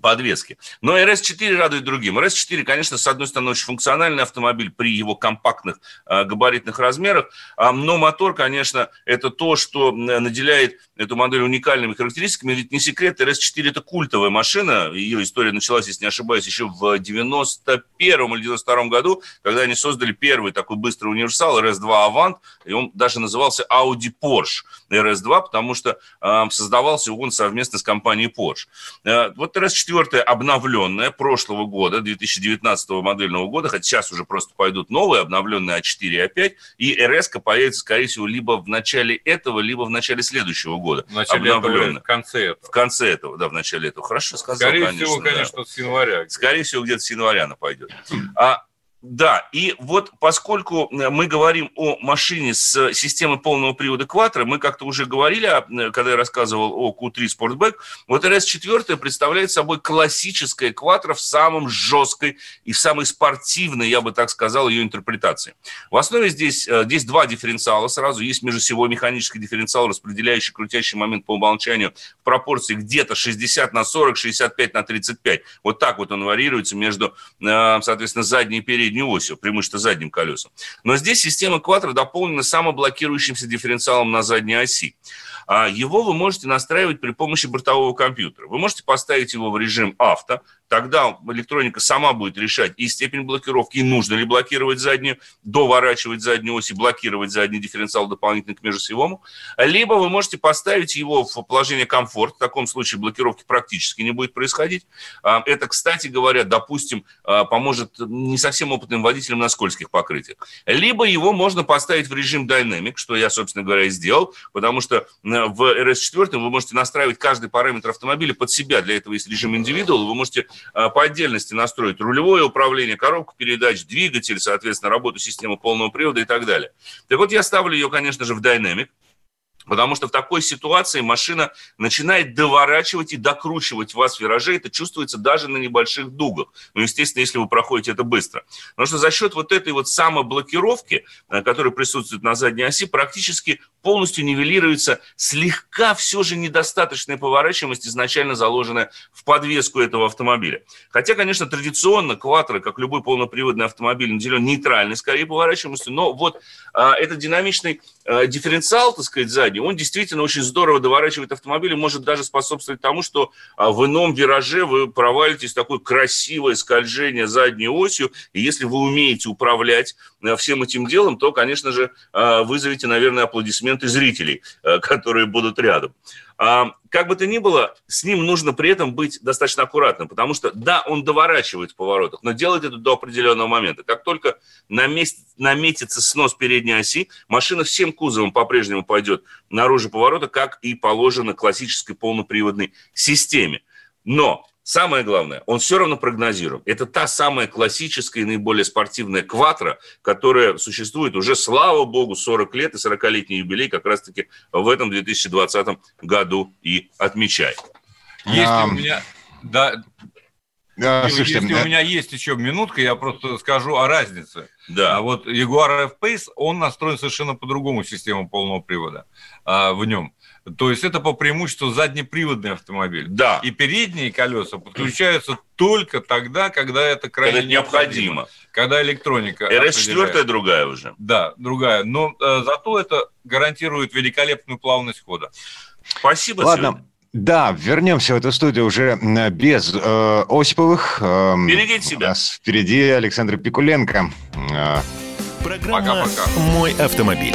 [SPEAKER 3] подвески. Но RS4 радует другим. RS4, конечно, с одной стороны, очень функциональный автомобиль при его компактных э, габаритных размерах, э, но мотор, конечно, это то, что наделяет эту модель уникальными характеристиками. Ведь не секрет, RS4 это культовая машина. Ее история началась, если не ошибаюсь, еще в 91 или 92 году, когда они создали первый такой быстрый универсал RS2 Avant, и он даже назывался Audi Porsche RS2, потому что э, создавался он совместно с компанией Porsche. Э, вот RS4 обновленная прошлого года, 2019 модельного года, хотя сейчас уже просто пойдут новые, обновленные А4 и А5, и RS появится, скорее всего, либо в начале этого, либо в начале следующего года.
[SPEAKER 2] В начале этого, в конце этого.
[SPEAKER 3] В конце этого, да, в начале этого. Хорошо сказал,
[SPEAKER 2] Скорее
[SPEAKER 3] конечно.
[SPEAKER 2] всего, конечно, да. с января.
[SPEAKER 3] Скорее всего, где-то с января она пойдет. (clears throat) А да, и вот поскольку э, мы говорим о машине с системой полного привода Quattro, мы как-то уже говорили, э, когда я рассказывал о Q3 Sportback, вот RS4 представляет собой классическое Quattro в самом жесткой и в самой спортивной, я бы так сказал, ее интерпретации. В основе здесь, э, здесь два дифференциала сразу. Есть межосевой механический дифференциал, распределяющий крутящий момент по умолчанию в пропорции где-то 60 на 40, 65 на 35. Вот так вот он варьируется между, соответственно, задней и передней передней осью, преимущественно задним колесом. Но здесь система Quattro дополнена самоблокирующимся дифференциалом на задней оси. А его вы можете настраивать при помощи бортового компьютера. Вы можете поставить его в режим авто, тогда электроника сама будет решать и степень блокировки, и нужно ли блокировать заднюю, доворачивать заднюю ось и блокировать задний дифференциал дополнительно к межосевому. Либо вы можете поставить его в положение комфорт, в таком случае блокировки практически не будет происходить. А, это, кстати говоря, допустим, а, поможет не совсем опытным водителям на скользких покрытиях. Либо его можно поставить в режим Dynamic, что я, собственно говоря, и сделал, потому что в RS4 вы можете настраивать каждый параметр автомобиля под себя. Для этого есть режим Individual, вы можете Э, по отдельности настроить рулевое управление, коробку передач, двигатель, соответственно, работу системы полного привода и так далее. Так вот, я ставлю ее, конечно же, в Dynamic, Потому что в такой ситуации машина начинает доворачивать и докручивать вас в вираже. Это чувствуется даже на небольших дугах. Ну, естественно, если вы проходите это быстро. Потому что за счет вот этой вот самоблокировки, э, которая присутствует на задней оси, практически полностью нивелируется слегка все же недостаточная поворачиваемость, изначально заложенная в подвеску этого автомобиля. Хотя, конечно, традиционно Quattro, как любой полноприводный автомобиль, наделен нейтральной, скорее, поворачиваемостью, но вот а, этот динамичный а, дифференциал, так сказать, сзади, он действительно очень здорово доворачивает автомобиль и может даже способствовать тому, что а, в ином вираже вы провалитесь в такое красивое скольжение задней осью, и если вы умеете управлять а, всем этим делом, то, конечно же, а, вызовете, наверное, аплодисменты аплодисменты зрителей, э, которые будут рядом. А, как бы то ни было, с ним нужно при этом быть достаточно аккуратным, потому что, да, он доворачивает в поворотах, но делает это до определенного момента. Как только наметится снос передней оси, машина всем кузовом по-прежнему пойдет наружу поворота, как и положено классической полноприводной системе. Но Самое главное, он все равно прогнозируем. Это та самая классическая и наиболее спортивная кватра, которая существует уже, слава богу, 40 лет, и 40-летний юбилей как раз-таки в этом 2020 году и отмечает.
[SPEAKER 2] Если а... у меня... Да, да, слушайте, если у меня есть еще минутка, я просто скажу о разнице. Да. А вот Jaguar F-Pace, он настроен совершенно по другому систему полного привода а, в нем. То есть это по преимуществу заднеприводный автомобиль.
[SPEAKER 3] Да.
[SPEAKER 2] И передние колеса подключаются только тогда, когда это крайне когда необходимо. необходимо. Когда электроника.
[SPEAKER 3] РС-4 другая уже.
[SPEAKER 2] Да, другая. Но э, зато это гарантирует великолепную плавность хода.
[SPEAKER 1] Спасибо. Ладно. Сегодня. Да, вернемся в эту студию уже без э, Осиповых. Э,
[SPEAKER 3] Берегите себя. У
[SPEAKER 1] нас впереди Александр Пикуленко.
[SPEAKER 4] Э, Программа Пока-пока. «Мой автомобиль».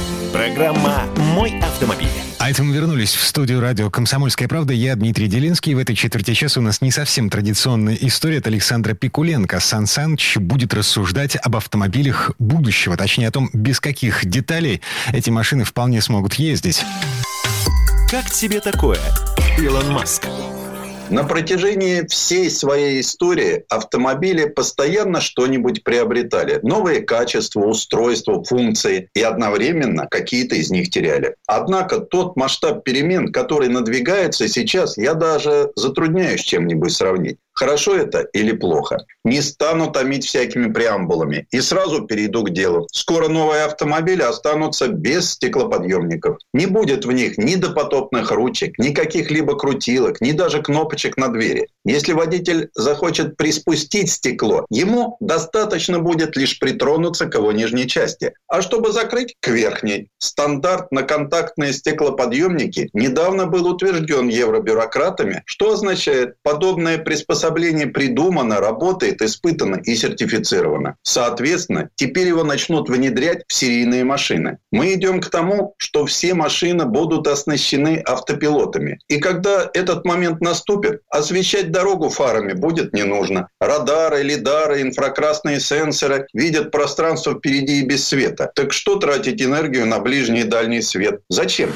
[SPEAKER 4] Программа «Мой автомобиль».
[SPEAKER 5] А это мы вернулись в студию радио «Комсомольская правда». Я Дмитрий Делинский. В этой четверти часа у нас не совсем традиционная история от Александра Пикуленко. Сан Саныч будет рассуждать об автомобилях будущего. Точнее, о том, без каких деталей эти машины вполне смогут ездить.
[SPEAKER 4] Как тебе такое, Илон Маск?
[SPEAKER 6] На протяжении всей своей истории автомобили постоянно что-нибудь приобретали. Новые качества, устройства, функции. И одновременно какие-то из них теряли. Однако тот масштаб перемен, который надвигается сейчас, я даже затрудняюсь чем-нибудь сравнить. Хорошо это или плохо? Не стану томить всякими преамбулами. И сразу перейду к делу. Скоро новые автомобили останутся без стеклоподъемников. Не будет в них ни допотопных ручек, ни каких-либо крутилок, ни даже кнопочек на двери. Если водитель захочет приспустить стекло, ему достаточно будет лишь притронуться к его нижней части. А чтобы закрыть – к верхней. Стандарт на контактные стеклоподъемники недавно был утвержден евробюрократами, что означает подобное приспособление приспособление придумано, работает, испытано и сертифицировано. Соответственно, теперь его начнут внедрять в серийные машины. Мы идем к тому, что все машины будут оснащены автопилотами. И когда этот момент наступит, освещать дорогу фарами будет не нужно. Радары, лидары, инфракрасные сенсоры видят пространство впереди и без света. Так что тратить энергию на ближний и дальний свет? Зачем?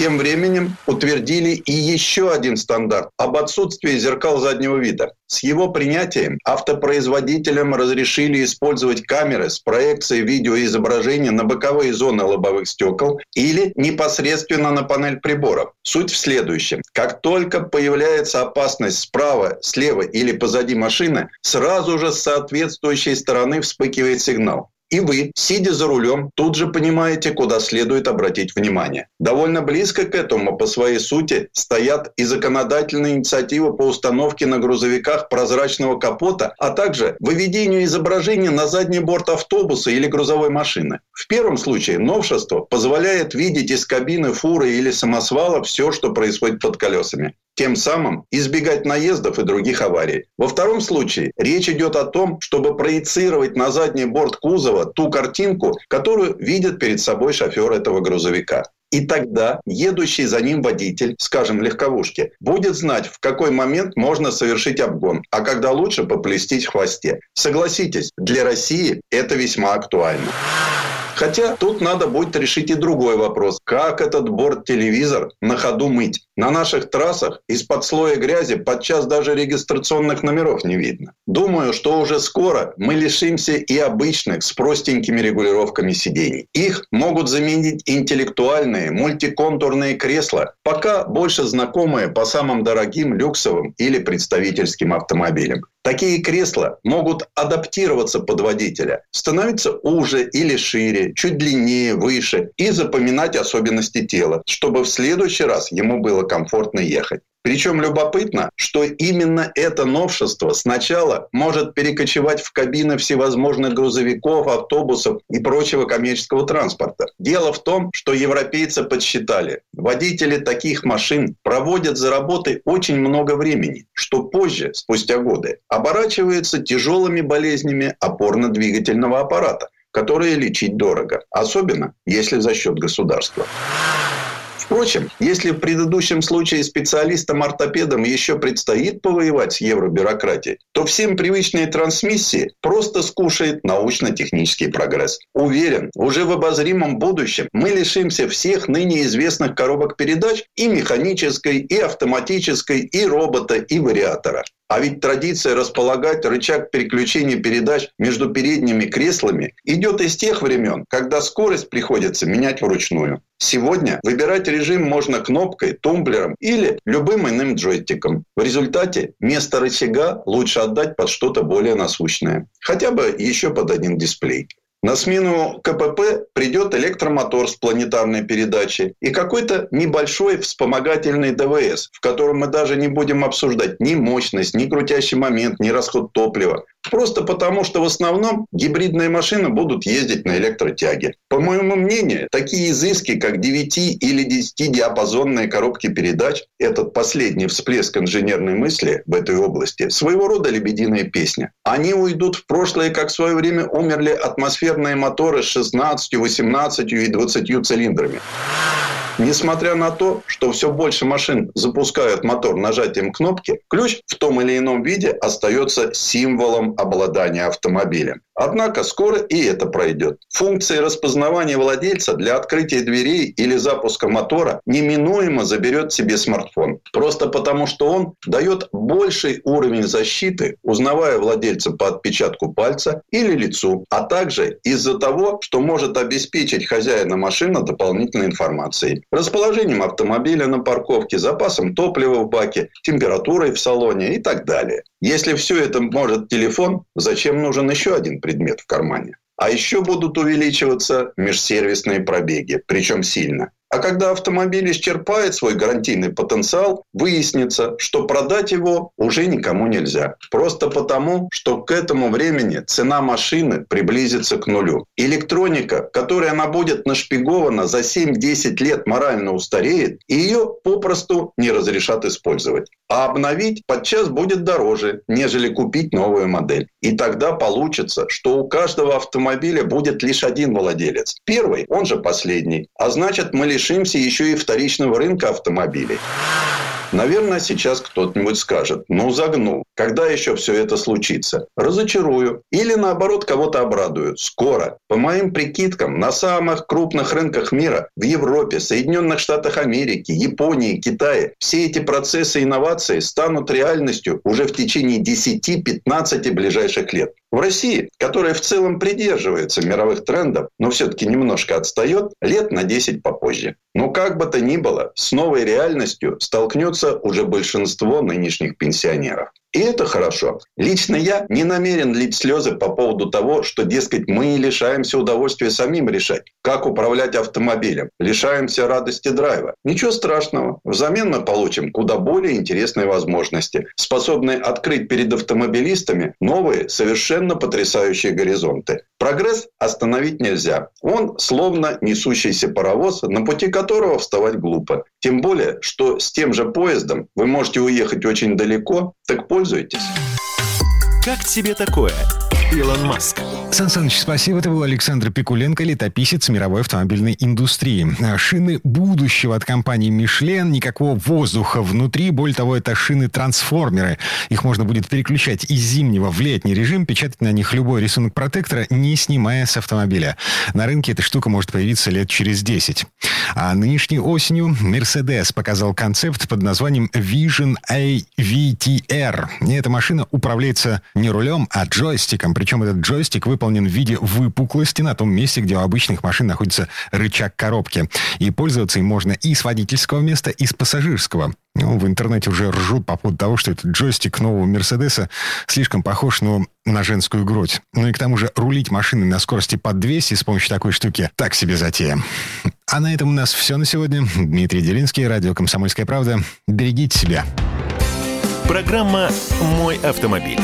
[SPEAKER 6] Тем временем утвердили и еще один стандарт об отсутствии зеркал заднего вида. С его принятием автопроизводителям разрешили использовать камеры с проекцией видеоизображения на боковые зоны лобовых стекол или непосредственно на панель приборов. Суть в следующем. Как только появляется опасность справа, слева или позади машины, сразу же с соответствующей стороны вспыхивает сигнал. И вы, сидя за рулем, тут же понимаете, куда следует обратить внимание. Довольно близко к этому по своей сути стоят и законодательные инициативы по установке на грузовиках прозрачного капота, а также выведению изображения на задний борт автобуса или грузовой машины. В первом случае новшество позволяет видеть из кабины фуры или самосвала все, что происходит под колесами тем самым избегать наездов и других аварий. Во втором случае речь идет о том, чтобы проецировать на задний борт кузова ту картинку, которую видит перед собой шофер этого грузовика. И тогда едущий за ним водитель, скажем, в легковушке, будет знать, в какой момент можно совершить обгон, а когда лучше поплестись в хвосте. Согласитесь, для России это весьма актуально. Хотя тут надо будет решить и другой вопрос. Как этот борт-телевизор на ходу мыть? На наших трассах из-под слоя грязи подчас даже регистрационных номеров не видно. Думаю, что уже скоро мы лишимся и обычных с простенькими регулировками сидений. Их могут заменить интеллектуальные мультиконтурные кресла, пока больше знакомые по самым дорогим люксовым или представительским автомобилям. Такие кресла могут адаптироваться под водителя, становиться уже или шире, чуть длиннее, выше и запоминать особенности тела, чтобы в следующий раз ему было комфортно ехать. Причем любопытно, что именно это новшество сначала может перекочевать в кабины всевозможных грузовиков, автобусов и прочего коммерческого транспорта. Дело в том, что европейцы подсчитали, водители таких машин проводят за работой очень много времени, что позже, спустя годы, оборачивается тяжелыми болезнями опорно-двигательного аппарата, которые лечить дорого, особенно если за счет государства. Впрочем, если в предыдущем случае специалистам-ортопедам еще предстоит повоевать с евробюрократией, то всем привычные трансмиссии просто скушает научно-технический прогресс. Уверен, уже в обозримом будущем мы лишимся всех ныне известных коробок передач и механической, и автоматической, и робота, и вариатора. А ведь традиция располагать рычаг переключения передач между передними креслами идет из тех времен, когда скорость приходится менять вручную. Сегодня выбирать режим можно кнопкой, тумблером или любым иным джойстиком. В результате место рычага лучше отдать под что-то более насущное. Хотя бы еще под один дисплей. На смену КПП придет электромотор с планетарной передачей и какой-то небольшой вспомогательный ДВС, в котором мы даже не будем обсуждать ни мощность, ни крутящий момент, ни расход топлива. Просто потому, что в основном гибридные машины будут ездить на электротяге. По моему мнению, такие изыски, как 9 или 10 диапазонные коробки передач, этот последний всплеск инженерной мысли в этой области, своего рода лебединая песня. Они уйдут в прошлое, как в свое время умерли атмосферные моторы с 16, 18 и 20 цилиндрами. Несмотря на то, что все больше машин запускают мотор нажатием кнопки, ключ в том или ином виде остается символом обладания автомобилем. Однако скоро и это пройдет. Функции распознавания владельца для открытия дверей или запуска мотора неминуемо заберет себе смартфон. Просто потому, что он дает больший уровень защиты, узнавая владельца по отпечатку пальца или лицу, а также из-за того, что может обеспечить хозяина машины дополнительной информацией. Расположением автомобиля на парковке, запасом топлива в баке, температурой в салоне и так далее. Если все это может телефон, зачем нужен еще один предмет в кармане? А еще будут увеличиваться межсервисные пробеги, причем сильно. А когда автомобиль исчерпает свой гарантийный потенциал, выяснится, что продать его уже никому нельзя. Просто потому, что к этому времени цена машины приблизится к нулю. Электроника, которой она будет нашпигована за 7-10 лет морально устареет, и ее попросту не разрешат использовать. А обновить подчас будет дороже, нежели купить новую модель. И тогда получится, что у каждого автомобиля будет лишь один владелец. Первый, он же последний. А значит, мы лишимся еще и вторичного рынка автомобилей. Наверное, сейчас кто-нибудь скажет, ну загнул. Когда еще все это случится? Разочарую. Или наоборот кого-то обрадую. Скоро. По моим прикидкам, на самых крупных рынках мира, в Европе, Соединенных Штатах Америки, Японии, Китае, все эти процессы инновации станут реальностью уже в течение 10-15 ближайших лет. В России, которая в целом придерживается мировых трендов, но все-таки немножко отстает, лет на 10 попозже. Но как бы то ни было, с новой реальностью столкнется уже большинство нынешних пенсионеров. И это хорошо. Лично я не намерен лить слезы по поводу того, что, дескать, мы лишаемся удовольствия самим решать, как управлять автомобилем, лишаемся радости драйва. Ничего страшного. Взамен мы получим куда более интересные возможности, способные открыть перед автомобилистами новые, совершенно потрясающие горизонты. Прогресс остановить нельзя. Он словно несущийся паровоз, на пути которого вставать глупо. Тем более, что с тем же поездом вы можете уехать очень далеко, так пользуйтесь.
[SPEAKER 4] Как тебе такое? Илон Маск.
[SPEAKER 5] Сан Саныч, спасибо. Это был Александр Пикуленко, летописец мировой автомобильной индустрии. Шины будущего от компании Мишлен, никакого воздуха внутри. Более того, это шины-трансформеры. Их можно будет переключать из зимнего в летний режим, печатать на них любой рисунок протектора, не снимая с автомобиля. На рынке эта штука может появиться лет через 10. А нынешней осенью Mercedes показал концепт под названием Vision AVTR. И эта машина управляется не рулем, а джойстиком. Причем этот джойстик вы
[SPEAKER 1] выполнен в виде выпуклости на том месте, где у обычных машин находится рычаг коробки. И пользоваться им можно и с водительского места, и с пассажирского. Ну, в интернете уже ржут по поводу того, что этот джойстик нового Мерседеса слишком похож ну, на женскую грудь. Ну и к тому же рулить машиной на скорости под 200 с помощью такой штуки так себе затея. А на этом у нас все на сегодня. Дмитрий Делинский, радио «Комсомольская правда». Берегите себя.
[SPEAKER 4] Программа «Мой автомобиль».